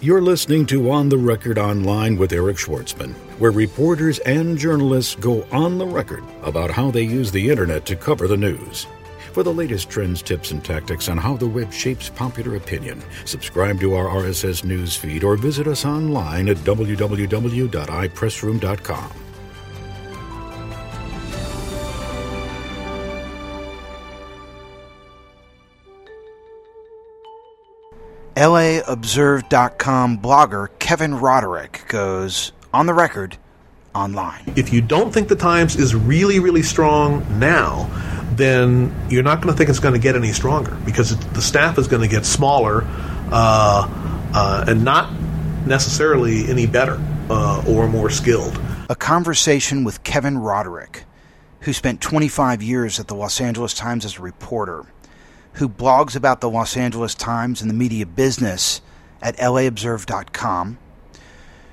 You're listening to On the Record Online with Eric Schwartzman, where reporters and journalists go on the record about how they use the internet to cover the news. For the latest trends, tips, and tactics on how the web shapes popular opinion, subscribe to our RSS news feed or visit us online at www.ipressroom.com. LAObserved.com blogger Kevin Roderick goes on the record online. If you don't think the Times is really, really strong now, then you're not going to think it's going to get any stronger because it, the staff is going to get smaller uh, uh, and not necessarily any better uh, or more skilled. A conversation with Kevin Roderick, who spent 25 years at the Los Angeles Times as a reporter, who blogs about the Los Angeles Times and the media business at laobserved.com,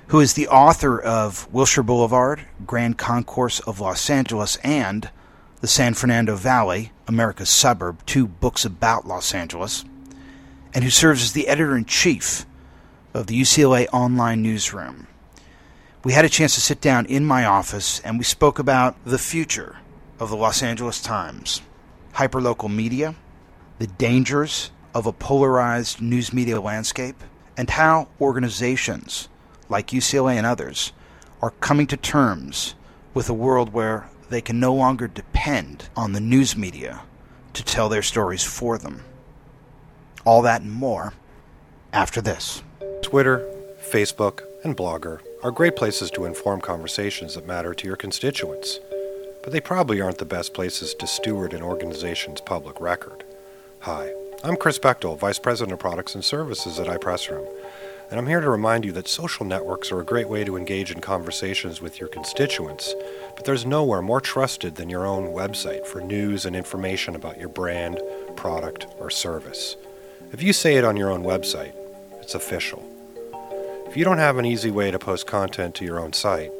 who is the author of Wilshire Boulevard, Grand Concourse of Los Angeles, and The San Fernando Valley, America's Suburb, two books about Los Angeles, and who serves as the editor in chief of the UCLA Online Newsroom. We had a chance to sit down in my office and we spoke about the future of the Los Angeles Times, hyperlocal media, the dangers of a polarized news media landscape, and how organizations like UCLA and others are coming to terms with a world where they can no longer depend on the news media to tell their stories for them. All that and more after this. Twitter, Facebook, and Blogger are great places to inform conversations that matter to your constituents, but they probably aren't the best places to steward an organization's public record. Hi, I'm Chris Bechtel, Vice President of Products and Services at iPressroom, and I'm here to remind you that social networks are a great way to engage in conversations with your constituents, but there's nowhere more trusted than your own website for news and information about your brand, product, or service. If you say it on your own website, it's official. If you don't have an easy way to post content to your own site,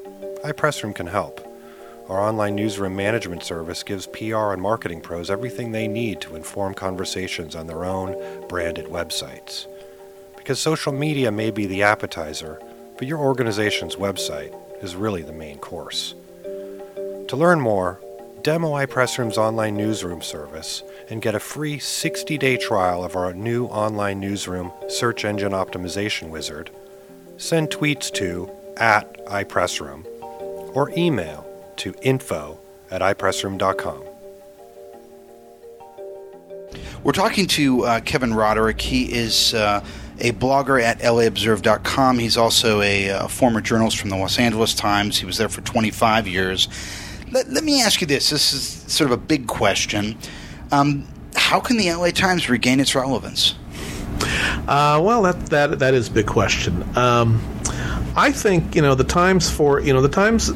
iPressroom can help. Our online newsroom management service gives PR and marketing pros everything they need to inform conversations on their own branded websites. Because social media may be the appetizer, but your organization's website is really the main course. To learn more, demo iPressroom's online newsroom service and get a free 60 day trial of our new online newsroom search engine optimization wizard. Send tweets to at iPressroom or email to info at ipressroom.com. We're talking to uh, Kevin Roderick. He is uh, a blogger at laobserved.com. He's also a uh, former journalist from the Los Angeles Times. He was there for 25 years. Let, let me ask you this this is sort of a big question. Um, how can the LA Times regain its relevance? Uh, well, that that that is a big question. Um, I think you know the Times for you know the Times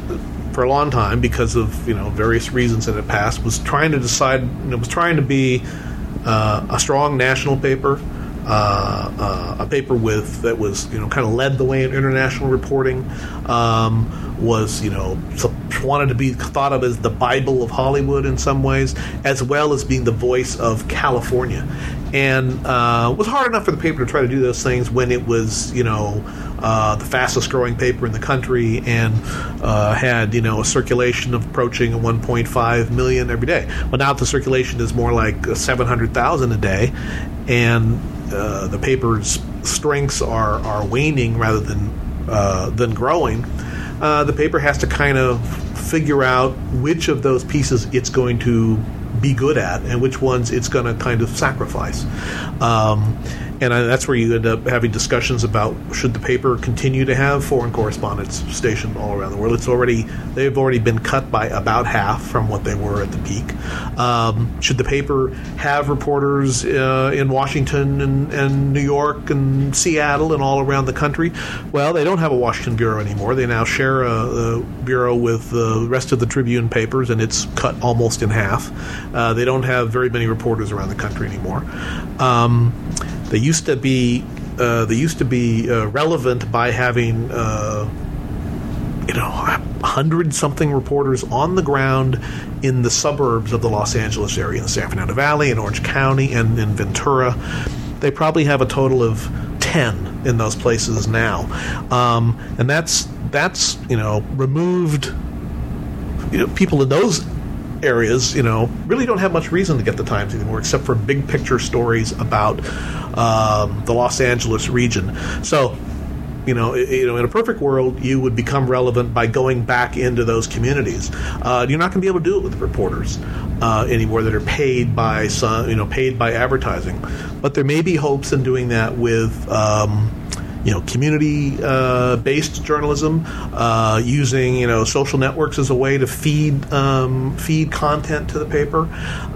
for a long time because of you know various reasons in the past was trying to decide you know, was trying to be uh, a strong national paper. Uh, uh, a paper with that was you know kind of led the way in international reporting um, was you know wanted to be thought of as the Bible of Hollywood in some ways, as well as being the voice of California, and uh, was hard enough for the paper to try to do those things when it was you know uh, the fastest growing paper in the country and uh, had you know a circulation of approaching 1.5 million every day. But now the circulation is more like 700,000 a day, and uh, the paper's strengths are are waning rather than uh, than growing. Uh, the paper has to kind of figure out which of those pieces it's going to be good at and which ones it's going to kind of sacrifice. Um, and that's where you end up having discussions about should the paper continue to have foreign correspondents stationed all around the world. It's already they've already been cut by about half from what they were at the peak. Um, should the paper have reporters uh, in Washington and, and, New York and Seattle and all around the country? Well, they don't have a Washington bureau anymore. They now share a, a bureau with the rest of the Tribune papers, and it's cut almost in half. Uh, they don't have very many reporters around the country anymore. Um, they used to be uh, they used to be uh, relevant by having uh, you know hundred something reporters on the ground in the suburbs of the Los Angeles area, in the San Fernando Valley, in Orange County, and in Ventura. They probably have a total of ten in those places now, um, and that's that's you know removed. You know, people in those areas, you know, really don't have much reason to get the Times anymore, except for big picture stories about um, the Los Angeles region. So, you know, you know, in a perfect world, you would become relevant by going back into those communities. Uh, you're not going to be able to do it with reporters uh, anymore that are paid by some, you know, paid by advertising. But there may be hopes in doing that with. Um, you know, community-based uh, journalism, uh, using you know social networks as a way to feed um, feed content to the paper.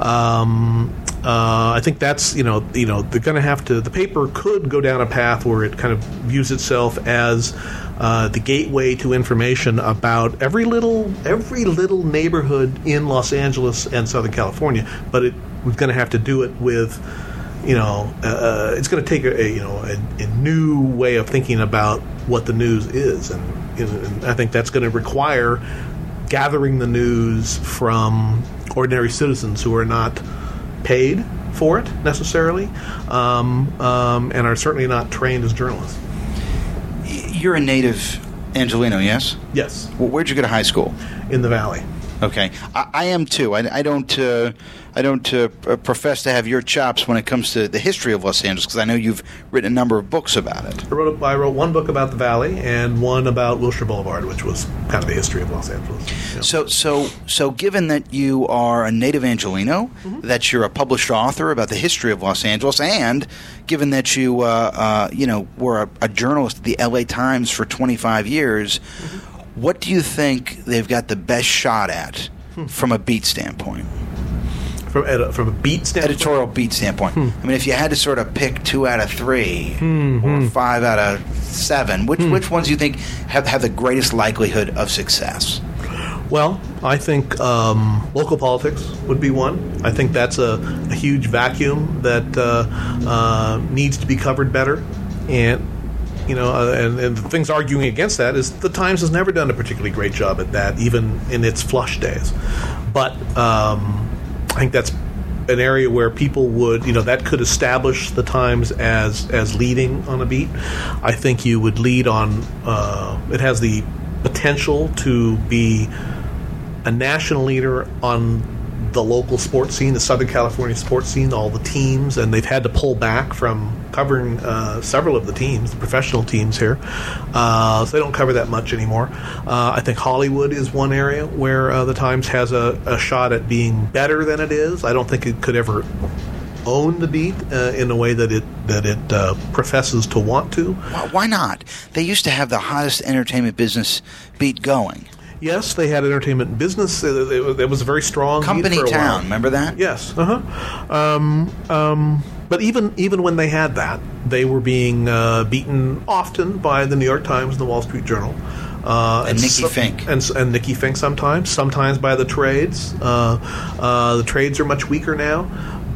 Um, uh, I think that's you know you know they're going to have to. The paper could go down a path where it kind of views itself as uh, the gateway to information about every little every little neighborhood in Los Angeles and Southern California. But it was going to have to do it with you know, uh, uh it's going to take a, a you know a, a, new way of thinking about what the news is, and, and I think that's going to require gathering the news from ordinary citizens who are not paid for it necessarily, um, um, and are certainly not trained as journalists. You're a native Angelino, yes? Yes. Well, where'd you go to high school? In the Valley. Okay, I, I am too. I, I don't. Uh, I don't uh, profess to have your chops when it comes to the history of Los Angeles because I know you've written a number of books about it. I wrote, a, I wrote one book about the Valley and one about Wilshire Boulevard, which was kind of the history of Los Angeles. So, so, so, given that you are a native Angelino, mm-hmm. that you're a published author about the history of Los Angeles, and given that you, uh, uh, you know, were a, a, journalist at the L.A. Times for 25 years. Mm-hmm what do you think they've got the best shot at hmm. from a beat standpoint? From, a, from a beat standpoint? Editorial beat standpoint. Hmm. I mean, if you had to sort of pick two out of 3 hmm. or hmm. five out of seven, which, hmm. which ones do you think have, have the greatest likelihood of success? Well, I think um, local politics would be one. I think that's a, a huge vacuum that uh, uh, needs to be covered better. And you know, uh, and, and the things arguing against that is the Times has never done a particularly great job at that, even in its flush days. But um, I think that's an area where people would, you know, that could establish the Times as as leading on a beat. I think you would lead on. Uh, it has the potential to be a national leader on the local sports scene, the Southern California sports scene, all the teams, and they've had to pull back from covering uh, several of the teams, the professional teams here. Uh, so they don't cover that much anymore. Uh, I think Hollywood is one area where uh, the Times has a, a, shot at being better than it is. I don't think it could ever own the beat uh, in a way that it that it uh, professes to want to. Why not? They used to have the hottest entertainment business beat going. Yes, they had entertainment business. It, it, it was a very strong company town. While. Remember that? Yes. Uh huh. Um, um, but even even when they had that, they were being uh, beaten often by the New York Times and the Wall Street Journal. Uh, and, and Nikki so, Finke. And, and Nikki Finke sometimes, sometimes by the trades. Uh, uh, the trades are much weaker now.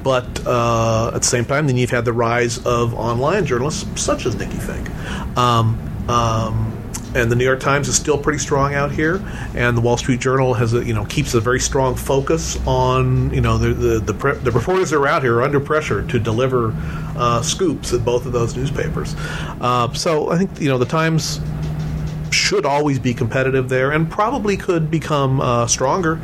But uh, at the same time, then you've had the rise of online journalists such as Nikki Finke. Um, um, and the New York Times is still pretty strong out here, and the Wall Street Journal has a you know keeps a very strong focus on you know the the the, pre- the reporters that are out here are under pressure to deliver uh, scoops at both of those newspapers. Uh, so I think you know the Times should always be competitive there, and probably could become uh, stronger.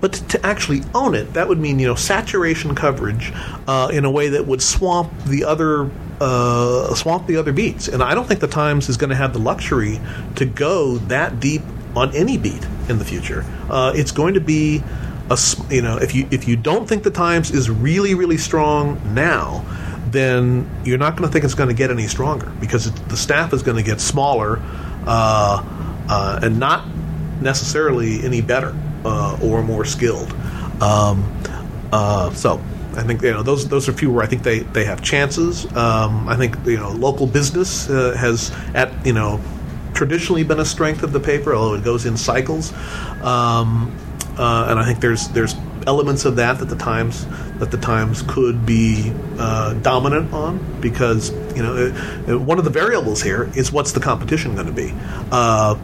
But to actually own it, that would mean you know saturation coverage uh, in a way that would swamp the other uh, swamp the other beats. And I don't think the Times is going to have the luxury to go that deep on any beat in the future. Uh, it's going to be a you know if you if you don't think the Times is really really strong now, then you're not going to think it's going to get any stronger because the staff is going to get smaller uh, uh, and not necessarily any better uh, or more skilled. Um, uh, so I think you know those those are few where I think they, they have chances. Um, I think you know local business uh, has at you know traditionally been a strength of the paper, although it goes in cycles. Um, uh, and I think there's there's elements of that that the Times that the Times could be uh, dominant on because you know uh, one of the variables here is what's the competition going to be. Uh,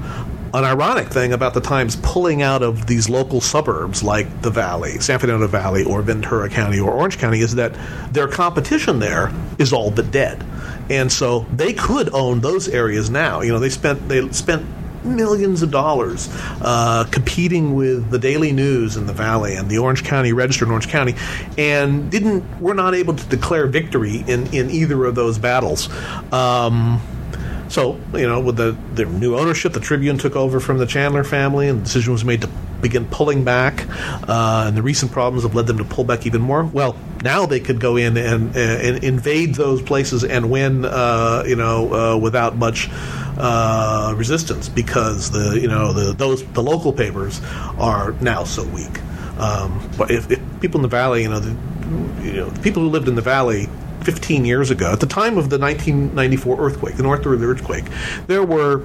an ironic thing about the Times pulling out of these local suburbs like the Valley, San Fernando Valley, or Ventura County or Orange County is that their competition there is all but dead. and so they could own those areas now. You know, they spent they spent millions of dollars uh, competing with the Daily News in the Valley and the Orange County Register in Orange County, and didn't were not able to declare victory in in either of those battles. Um, so, you know, with the, the new ownership, the Tribune took over from the Chandler family, and the decision was made to begin pulling back. Uh, and the recent problems have led them to pull back even more. Well, now they could go in and, and invade those places and win, uh, you know, uh, without much uh, resistance because the you know the those the local papers are now so weak. Um, but if, if, people in the valley, you know, the, you know, the people who lived in the valley 15 years ago, at the time of the 1994 earthquake, the Northridge earthquake, there were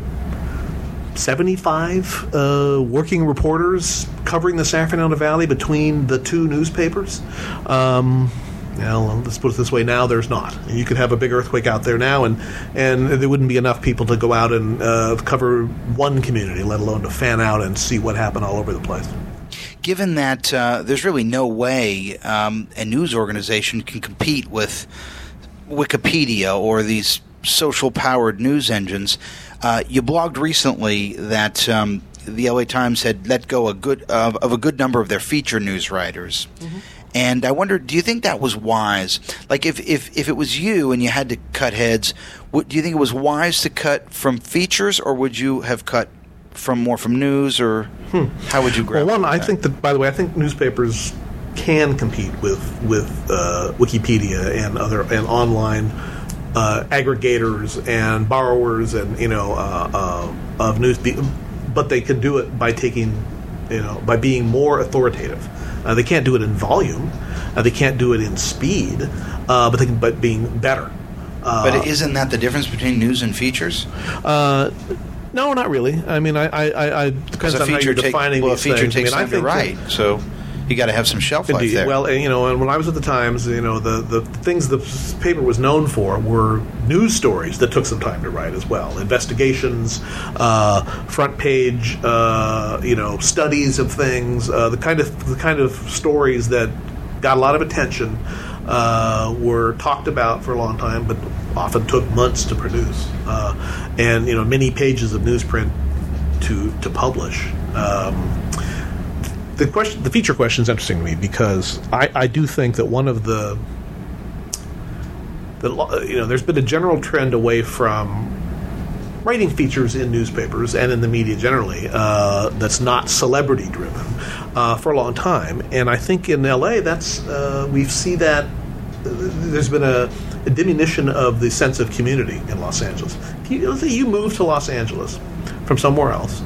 75 uh, working reporters covering the Fernando Valley between the two newspapers. Um, well, let's put it this way: now there's not. You could have a big earthquake out there now, and and there wouldn't be enough people to go out and uh, cover one community, let alone to fan out and see what happened all over the place given that uh, there's really no way um, a news organization can compete with Wikipedia or these social powered news engines, uh, you blogged recently that um, the LA Times had let go a good uh, of a good number of their feature news writers. Mm-hmm. And I wonder, do you think that was wise? Like, if, if, if it was you and you had to cut heads, do you think it was wise to cut from features, or would you have cut from more from news, or hmm. how would you grab? Well, one, I think that. By the way, I think newspapers can compete with with uh, Wikipedia and other and online uh, aggregators and borrowers and you know uh, uh of news, but they can do it by taking you know by being more authoritative. Uh, they can't do it in volume. Uh, they can't do it in speed, but they can but being better. but isn't that the difference between news and features? No, not really. I mean, I, I, I depends on how you're take, defining well, these a feature things. takes I mean, time I think to write, so you got to have some shelf Indeed. life there. Well, and, you know, and when I was at the Times, you know, the the things the paper was known for were news stories that took some time to write as well, investigations, uh, front page, uh, you know, studies of things, uh, the kind of the kind of stories that got a lot of attention, uh, were talked about for a long time, but often took months to produce, uh, and you know many pages of newsprint to to publish. Um, the question, the feature question is interesting to me because I, I do think that one of the, the you know there's been a general trend away from writing features in newspapers and in the media generally uh, that's not celebrity driven uh, for a long time, and I think in LA that's uh, we see that there's been a, a, diminution of the sense of community in Los Angeles. You, let's say you move to Los Angeles from somewhere else.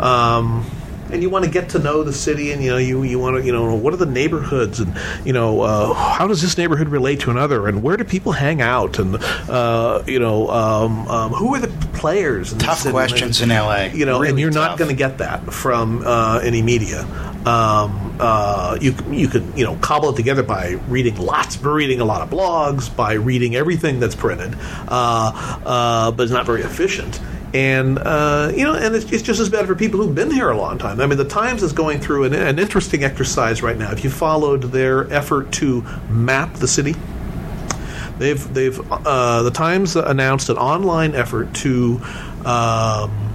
Um, and you want to get to know the city, and you know you you want to you know what are the neighborhoods, and you know uh, how does this neighborhood relate to another, and where do people hang out, and uh, you know um, um, who are the players? In tough questions in LA, you know, really and you're tough. not going to get that from uh, any media. Um, uh, you you could you know cobble it together by reading lots, by reading a lot of blogs, by reading everything that's printed, uh, uh, but it's not very efficient and uh, you know, and it's, it's, just as bad for people who've been here a long time. I mean, the Times is going through an, an interesting exercise right now. If you followed their effort to map the city, they've they've uh, the Times announced an online effort to um,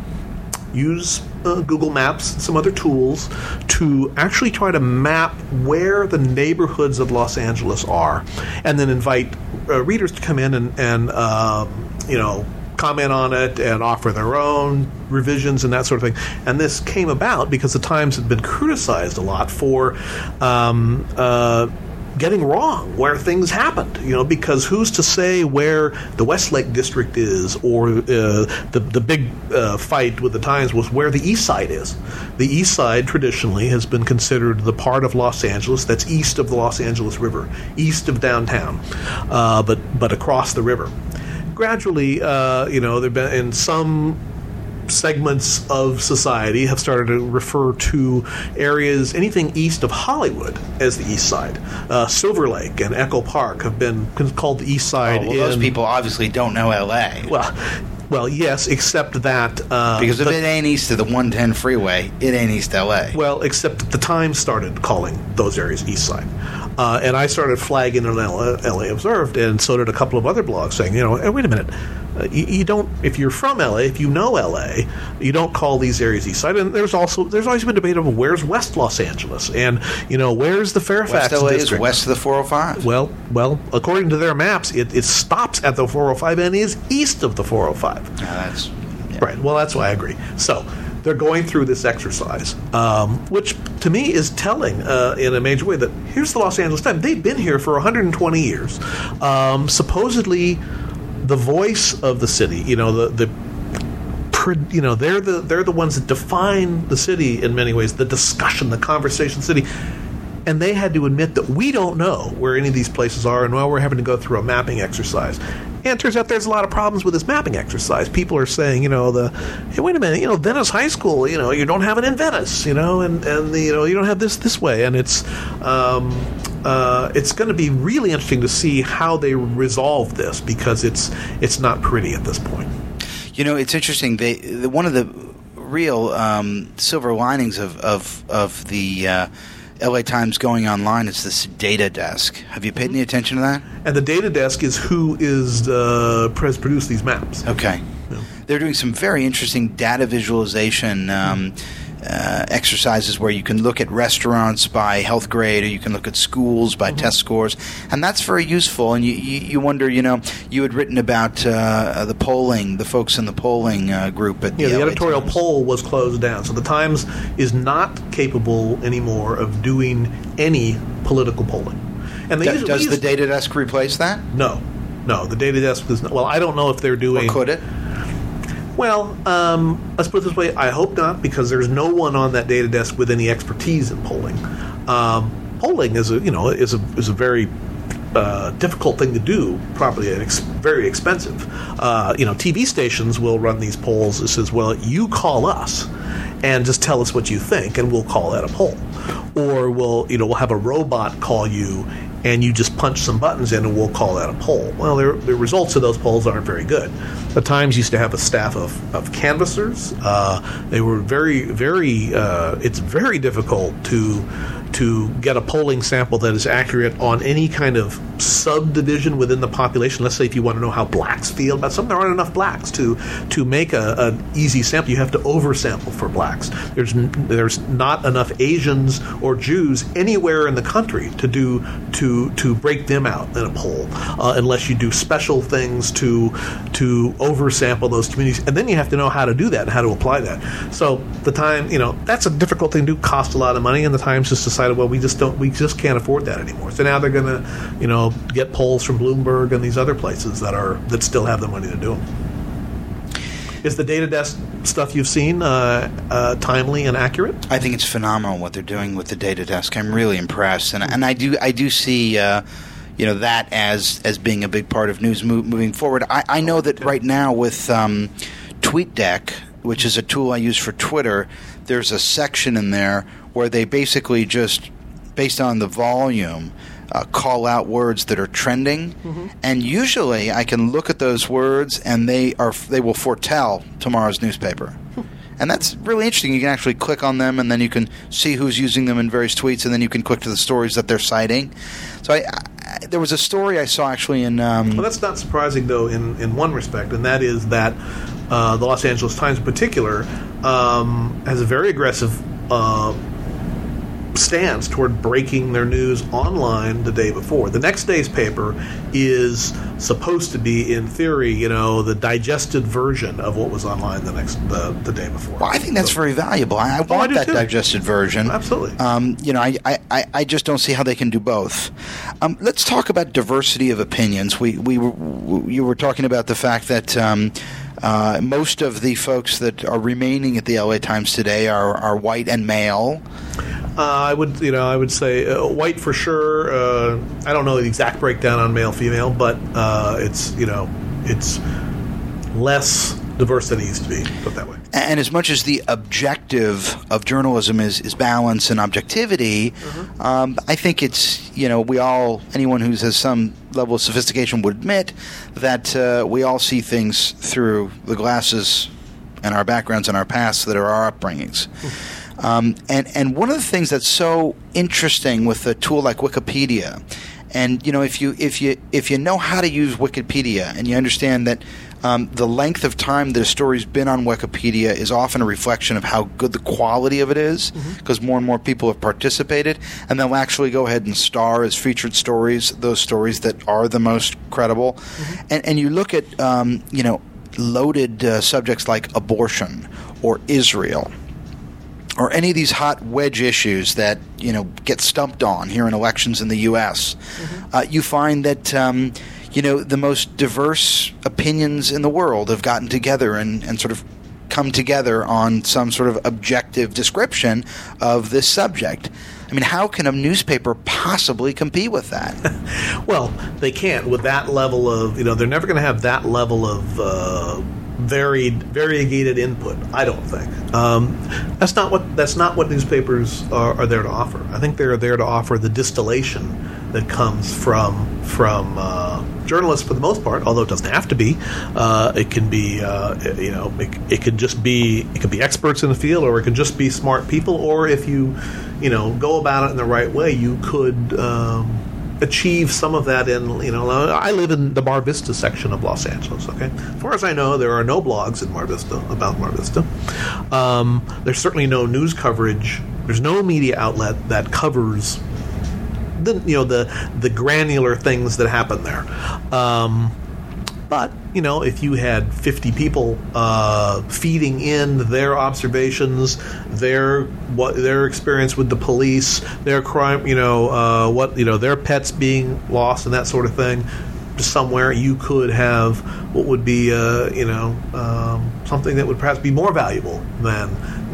use uh, Google Maps and some other tools to actually try to map where the neighborhoods of Los Angeles are, and then invite uh, readers to come in and, and um, you know comment on it and offer their own revisions and that sort of thing. And this came about because the Times had been criticized a lot for. Um, uh, getting wrong where things happened. You know, because who's to say where the Westlake district is, or uh, the the big uh, fight with the Times was where the East Side is. The East Side traditionally has been considered the part of Los Angeles that's east of the Los Angeles River, east of downtown, uh, but but across the river gradually, uh, you know, there've been in some segments of society have started to refer to areas anything east of Hollywood as the East Side. Uh, Silver Lake and Echo Park have been called the East Side. Oh, well, those people obviously don't know L.A. Well, well, yes, except that uh, because if the, it ain't east of the 110 freeway, it ain't East LA. Well, except that the Times started calling those areas East Side. Uh, and I started flagging in LA, LA Observed, and so did a couple of other blogs saying, you know, hey, wait a minute, uh, you, you, don't. If you're from LA, if you know LA, you don't call these areas East Side. And there's also there's always been debate of where's West Los Angeles, and you know where's the Fairfax West LA district. is west of the 405. Well, well, according to their maps, it, it stops at the 405 and is east of the 405. Yeah, that's yeah. Right. Well, that's why I agree. So they're going through this exercise, um, which to me is telling uh, in a major way that here's the Los Angeles Times. They've been here for 120 years. Um, supposedly, the voice of the city. You know, the the you know they're the they're the ones that define the city in many ways. The discussion, the conversation, city. And they had to admit that we don't know where any of these places are, and now we're having to go through a mapping exercise. And it turns out there's a lot of problems with this mapping exercise. People are saying, you know, the hey, wait a minute, you know, Venice High School, you know, you don't have it in Venice, you know, and and the, you know you don't have this this way, and it's um, uh, it's going to be really interesting to see how they resolve this because it's it's not pretty at this point. You know, it's interesting. They the, one of the real um, silver linings of of of the uh, LA Times going online is this data desk. Have you paid any attention to that? And the data desk is who is uh, has produced these maps. Okay. Yeah. They're doing some very interesting data visualization um, uh, exercises where you can look at restaurants by health grade or you can look at schools by test scores. And that's very useful. And you, you, you wonder, you know, you had written about uh, the polling, the folks in the polling uh, group at Yeah, the, the editorial Times. poll was closed down, so the Times is not capable anymore of doing any political polling. And usually- does we the data desk replace that? No, no, the data desk is not. Well, I don't know if they're Or doing. could it? Well, um, let's put it this way. I hope not, because there's no one on that data desk with any expertise in polling. Um, polling is a you know is a is a very uh, difficult thing to do properly and ex- very expensive. Uh, you know, TV stations will run these polls. It says, "Well, you call us and just tell us what you think, and we'll call that a poll." Or we'll you know we'll have a robot call you and you just punch some buttons in and we'll call that a poll. Well, the, results of those polls aren't very good. The Times used to have a staff of, of canvassers. Uh, they were very, very, uh, it's very difficult to to get a polling sample that is accurate on any kind of subdivision within the population. Let's say if you want to know how blacks feel about something, there aren't enough blacks to to make a, an easy sample. You have to oversample for blacks. There's there's not enough Asians or Jews anywhere in the country to do to to break them out in a poll uh, unless you do special things to to oversample those communities, and then you have to know how to do that and how to apply that. So the time, you know, that's a difficult thing to do, cost a lot of money, and the Times just decided, well, we just don't, we just can't afford that anymore. So now they're going to, you know, get polls from Bloomberg and these other places that are that still have the money to do them. Is the data desk stuff you've seen uh, uh, timely and accurate? I think it's phenomenal what they're doing with the data desk. I'm really impressed, and and I do I do see. Uh, you know that as as being a big part of news mo- moving forward. I, I know that right now with um, TweetDeck, which is a tool I use for Twitter, there's a section in there where they basically just, based on the volume, uh, call out words that are trending, and usually I can look at those words and they are they will foretell tomorrow's newspaper. And that's really interesting. You can actually click on them, and then you can see who's using them in various tweets, and then you can click to the stories that they're citing. So, I, I, there was a story I saw actually in. Um, Well, that's not surprising, though, in, in one respect, and that is that uh, the Los Angeles Times, in particular, um, has a very aggressive uh, stance toward breaking their news online the day before. The next day's paper is supposed to be, in theory, you know, the digested version of what was online the next the, the day before. well, I think that's So- very valuable. I, I Oh, want do that too. digested version. Absolutely. Um, you know, I, I, I- I just don't see how they can do both. Um, let's talk about diversity of opinions. We, we were, you were talking about the fact that um, uh, most of the folks that are remaining at the LA Times today are, are white and male. Uh, I would, you know, I would say uh, white for sure. Uh, I don't know the exact breakdown on male female, but uh, it's you know, it's less diverse than it used to be. Put that way. And as much as the objective of journalism is, is balance and objectivity, um, I think it's, you know, we all, anyone who has some level of sophistication would admit that uh, we all see things through the glasses and our backgrounds and our pasts that are our upbringings. Um, and, and one of the things that's so interesting with a tool like Wikipedia. And you know, if you if you if you know how to use Wikipedia and you understand that um, the length of time that a story's been on Wikipedia is often a reflection of how good the quality of it is, because more and more people have participated, and they'll actually go ahead and star as featured stories those stories that are the most credible. And, and you look at um, you know loaded uh, subjects like abortion or Israel or any of these hot wedge issues that you know get stumped on here in elections in the U.S., uh, you find that um, you know the most diverse opinions in the world have gotten together and, and sort of come together on some sort of objective description of this subject. I mean, how can a newspaper possibly compete with that? Well, they can't with that level of you know they're never going to have that level of uh, varied variegated input. I don't think um, that's not what that's not what newspapers are, are there to offer. I think they're there to offer the distillation that comes from from uh, journalists for the most part. Although it doesn't have to be, uh, it can be uh, you know it, it could just be it could be experts in the field, or it could just be smart people, or if you you know go about it in the right way, you could. Um, achieve some of that in you know I live in the Mar Vista section of Los Angeles. Okay, as far as I know, there are no blogs in Mar Vista about Mar Vista. Um, there's certainly no news coverage. There's no media outlet that covers the you know the the granular things that happen there. Um, but you know, if you had 50 people uh, feeding in their observations, their what their experience with the police, their crime, you know, uh, what you know, their pets being lost and that sort of thing, somewhere you could have what would be, uh, you know, um, something that would perhaps be more valuable than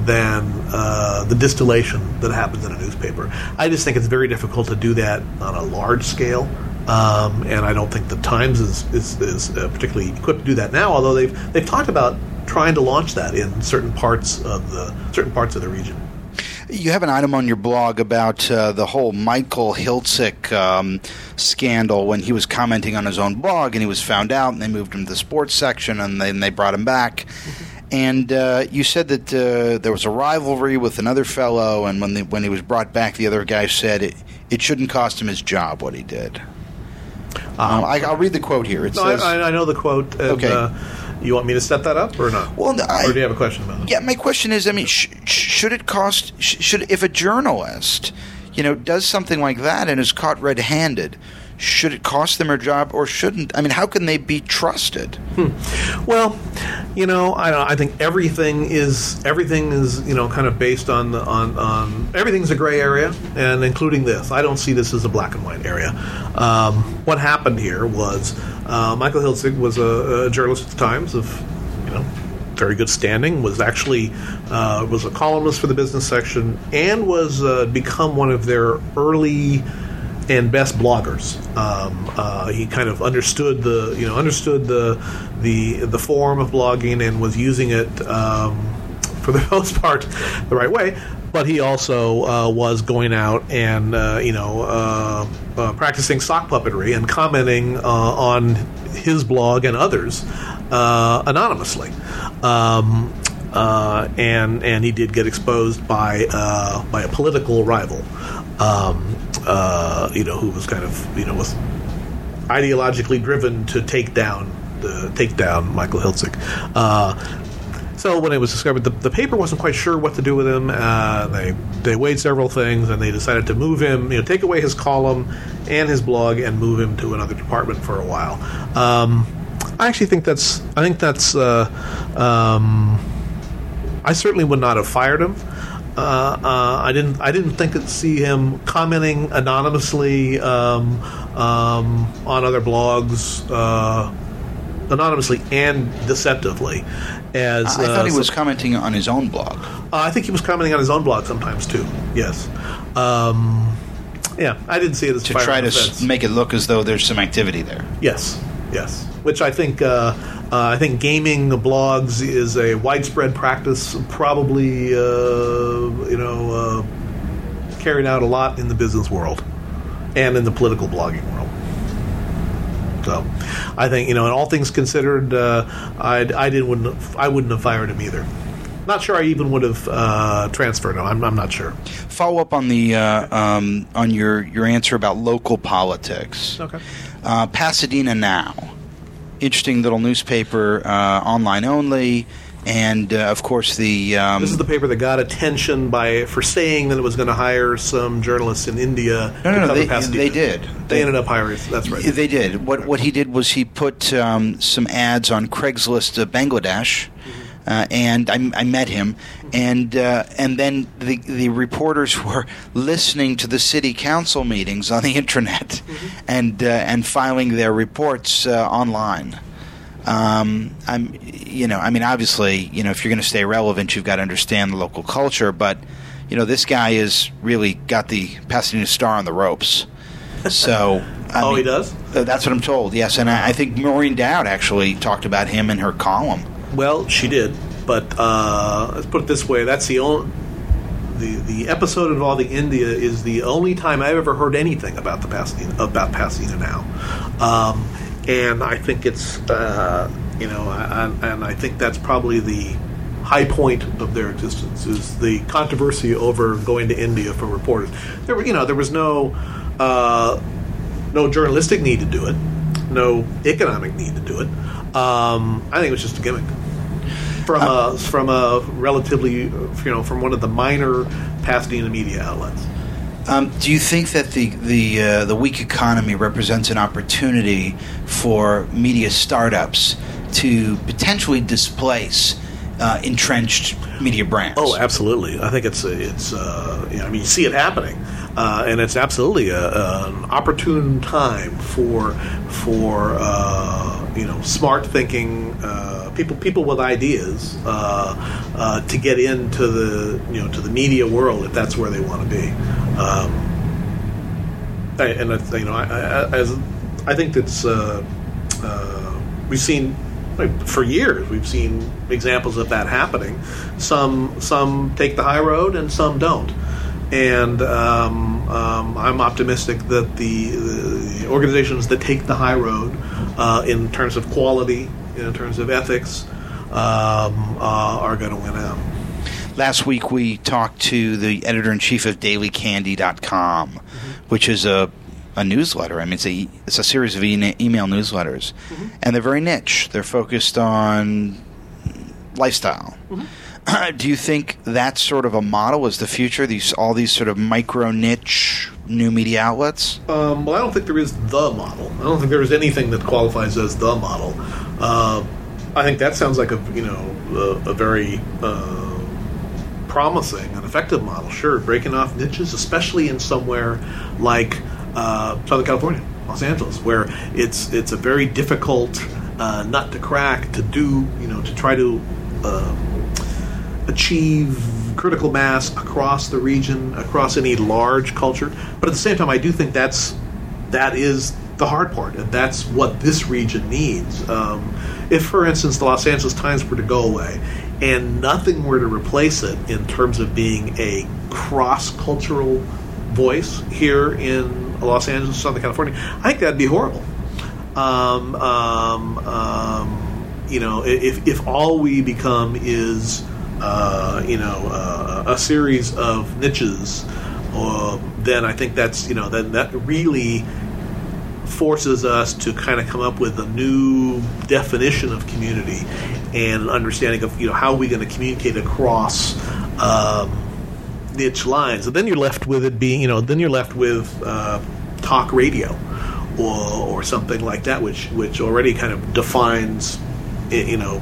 than uh, the distillation that happens in a newspaper. I just think it's very difficult to do that on a large scale. Um, and I don't think the Times is is, is uh, particularly equipped to do that now. Although they've they've talked about trying to launch that in certain parts of the certain parts of the region. You have an item on your blog about uh, the whole Michael Hiltzik um, scandal when he was commenting on his own blog and he was found out and they moved him to the sports section and then they brought him back. And uh, you said that uh, there was a rivalry with another fellow, and when the, when he was brought back, the other guy said it, it shouldn't cost him his job what he did. Um, I, I'll read the quote here. It No, says, I, I know the quote. And, Okay. Uh, you want me to set that up or not? Well, no, I- or do you have a question about it? Yeah, my question is, I mean, sh- sh- should it cost? Sh- should if a journalist, you know, does something like that and is caught red-handed, should it cost them their job or shouldn't? I mean, how can they be trusted? Well, you know, I don't, I think everything is everything is you know kind of based on the, on on everything's a gray area, and including this. I don't see this as a black and white area. Um, what happened here was uh, Michael Hiltzik was a, a journalist at the Times of you know very good standing. Was actually uh, was a columnist for the business section and was uh, become one of their early and best bloggers. Um, uh, he kind of understood the you know understood the the the form of blogging and was using it um, for the most part the right way. But he also uh, was going out and uh, you know uh, uh, practicing sock puppetry and commenting uh, on his blog and others anonymously. Um, and and he did get exposed by by a political rival, um, uh, you know, who was kind of you know was ideologically driven to take down the take down Michael Hiltzik. Uh, so when it was discovered, the, the paper wasn't quite sure what to do with him. Uh, they they weighed several things, and they decided to move him, you know, take away his column and his blog, and move him to another department for a while. Um, I actually think that's I think that's. Uh, um, I certainly would not have fired him. Uh, uh, I didn't. I didn't think to see him commenting anonymously um, um, on other blogs, uh, anonymously and deceptively. As I thought he uh, was commenting on his own blog. uh, I think he was commenting on his own blog sometimes too. Yes. Um, yeah, I didn't see it as to try to s- make it look as though there's some activity there. Yes, yes. Which I think uh, I think gaming blogs is a widespread practice, probably uh, you know uh, carried out a lot in the business world and in the political blogging world. So, I think you know, in all things considered, uh, I I didn't wouldn't have, I wouldn't have fired him either. not sure I even would have uh, transferred. No, I'm, I'm not sure. Follow up on the uh, um, on your your answer about local politics. Okay. Uh, Pasadena Now, interesting little newspaper, uh, online only, and uh, of course the. Um, This is the paper that got attention by for saying that it was going to hire some journalists in India No, no, no, they- they did. They, They- ended up hiring. That's right. They did. What what he did was he put um, some ads on Craigslist uh, Bangladesh, uh, and I, I met him, and uh, and then the the reporters were listening to the city council meetings on the internet, and uh, and filing their reports uh, online. Um, I'm, you know, I mean, obviously, you know, if you're going to stay relevant, you've got to understand the local culture. But, you know, this guy has really got the Pasadena Star on the ropes. So, I oh, he does. That's what I'm told. Yes, and I, I think Maureen Dowd actually talked about him in her column. Well, she did, but uh, let's put it this way: that's the only the the episode involving India is the only time I've ever heard anything about the Pasadena about Pasadena now, um, and I think it's uh, you know, I, I- and I think that's probably the high point of their existence is the controversy over going to India for reporters. There were, you know, there was no uh, no journalistic need to do it, no economic need to do it. Um, I think it was just a gimmick from a from a relatively you know from one of the minor Pasadena media outlets. Um, do you think that the the uh, the weak economy represents an opportunity for media startups to potentially displace uh, entrenched media brands? Oh, absolutely. I think it's it's. Uh, you know, I mean, you see it happening, uh, and it's absolutely a, an opportune time for for uh, you know smart thinking uh, people people with ideas uh, uh, to get into the you know to the media world if that's where they want to be. Um, I- and I, you know, I, I, as I think that's uh, uh, we've seen like, for years. We've seen examples of that happening. Some some take the high road, and some don't. And um, um, I'm optimistic that the, the organizations that take the high road uh, in terms of quality, in terms of ethics, um, uh, are going to win out. Last week we talked to the editor in chief of DailyCandy.com, which is a a newsletter. I mean, it's a it's a series of e- email newsletters, and they're very niche. They're focused on lifestyle. Do you think that's sort of a model is the future? These all these sort of micro niche new media outlets. Um, well, I don't think there is the model. I don't think there is anything that qualifies as the model. Uh, I think that sounds like a you know a, a very uh, promising and effective model. Sure, breaking off niches, especially in somewhere like uh, Southern California, Los Angeles, where it's it's a very difficult uh, nut to crack to do. You know, to try to uh, achieve critical mass across the region, across any large culture. But at the same time, I do think that's that is the hard part, and that's what this region needs. Um, if, for instance, the Los Angeles Times were to go away and nothing were to replace it in terms of being a cross-cultural voice here in Los Angeles, Southern California, I think that'd be horrible. Um, um, um, you know, if, if all we become is, uh, you know, uh, a series of niches, uh, then I think that's, you know, then that really forces us to kind of come up with a new definition of community and an understanding of, you know, how are we going to communicate across um, niche lines. And then you're left with it being, you know, then you're left with uh, talk radio or, or something like that, which which already kind of defines, you know,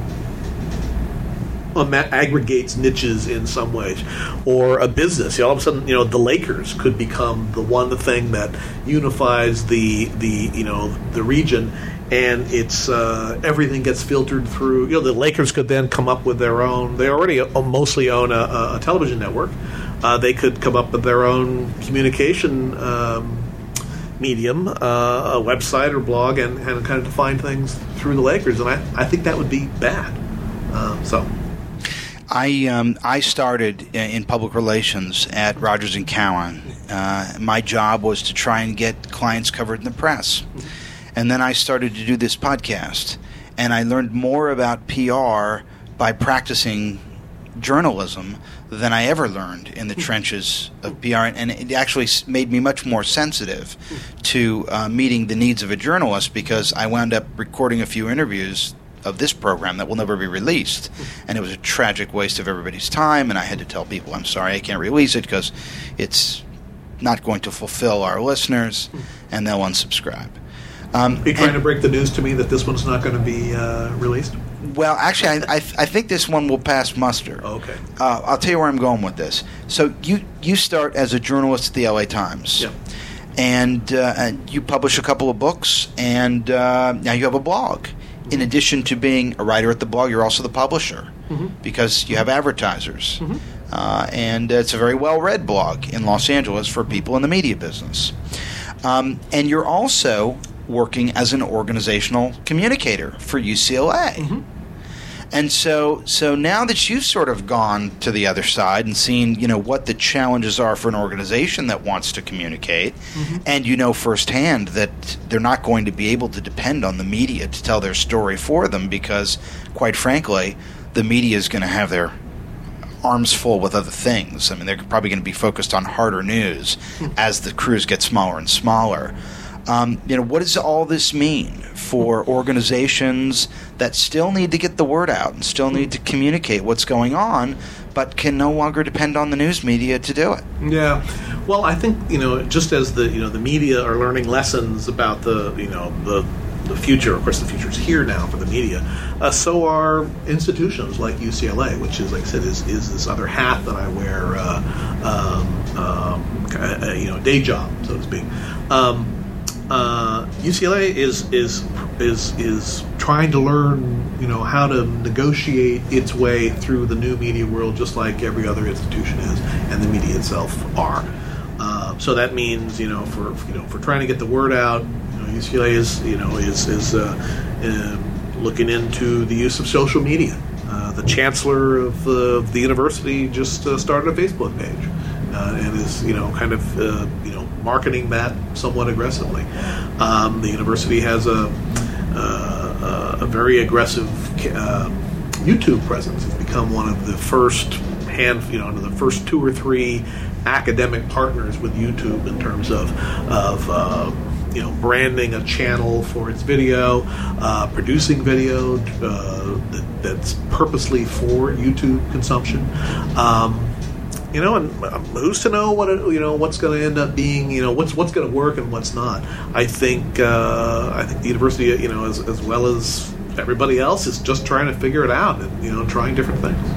aggregates niches in some ways, or a business. You know, all of a sudden, you know, the Lakers could become the one thing that unifies the the you know the region, and it's uh, everything gets filtered through. You know, the Lakers could then come up with their own. They already mostly own a, a- television network. Uh, they could come up with their own communication. Um, medium, uh, a website or blog, and, and kind of define things through the Lakers. And I, I think that would be bad. Um, so, I um, I started in public relations at Rogers and Cowan. Uh, my job was to try and get clients covered in the press, and then I started to do this podcast, and I learned more about PR by practicing journalism than I ever learned in the trenches of PR, and it actually made me much more sensitive to uh, meeting the needs of a journalist because I wound up recording a few interviews of this program that will never be released. And it was a tragic waste of everybody's time. And I had to tell people, I'm sorry, I can't release it because it's not going to fulfill our listeners, and they'll unsubscribe. Um, Are you trying to break the news to me that this one's not going to be uh, released? Well, actually, I, I, I, think this one will pass muster. Oh, okay. Uh, I'll tell you where I'm going with this. So you you start as a journalist at the LA Times. Yeah. And, uh, and you publish a couple of books, and uh, now you have a blog in addition to being a writer at the blog, you're also the publisher mm-hmm. because you have advertisers. Mm-hmm. Uh, and it's a very well read blog in Los Angeles for people in the media business. Um, and you're also working as an organizational communicator for UCLA. Mm-hmm. And so, so now that you've sort of gone to the other side and seen, you know, what the challenges are for an organization that wants to communicate, mm-hmm. and you know firsthand that they're not going to be able to depend on the media to tell their story for them because, quite frankly, the media is going to have their arms full with other things. I mean, they're probably going to be focused on harder news hmm. as the crews get smaller and smaller. Um, you know, what does all this mean for organizations that still need to get the word out and still need to communicate what's going on, but can no longer depend on the news media to do it? Yeah, well, I think you know, just as the you know the media are learning lessons about the you know the the future. Of course, the future is here now for the media. Uh, so are institutions like UCLA, which is, like I said, is, is this other hat that I wear, uh, um, um, uh, you know, day job, so to speak. Um, uh, UCLA is is is is trying to learn, you know, how to negotiate its way through the new media world, just like every other institution is, and the media itself are. Uh, so that means, you know, for you know, for trying to get the word out, you know, UCLA is you know is is uh, um, looking into the use of social media. Uh, the chancellor of the, of the university just uh, started a Facebook page uh, and is you know kind of you know marketing that somewhat aggressively. Um, the university has a, a, a very aggressive uh, YouTube presence. It's become one of the first hand, you know, the first two or three academic partners with YouTube in terms of of uh, you know branding a channel for its video, uh, producing video uh, that, that's purposely for YouTube consumption. Um, you know, and um, who's to know what it, you know what's going to end up being, you know, what's what's going to work and what's not. I think uh, I think the university, you know, as, as well as everybody else, is just trying to figure it out and you know trying different things.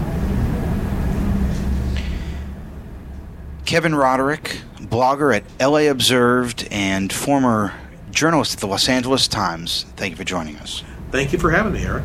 Kevin Roderick, blogger at LA Observed and former journalist at the Los Angeles Times. Thank you for joining us. Thank you for having me, Eric.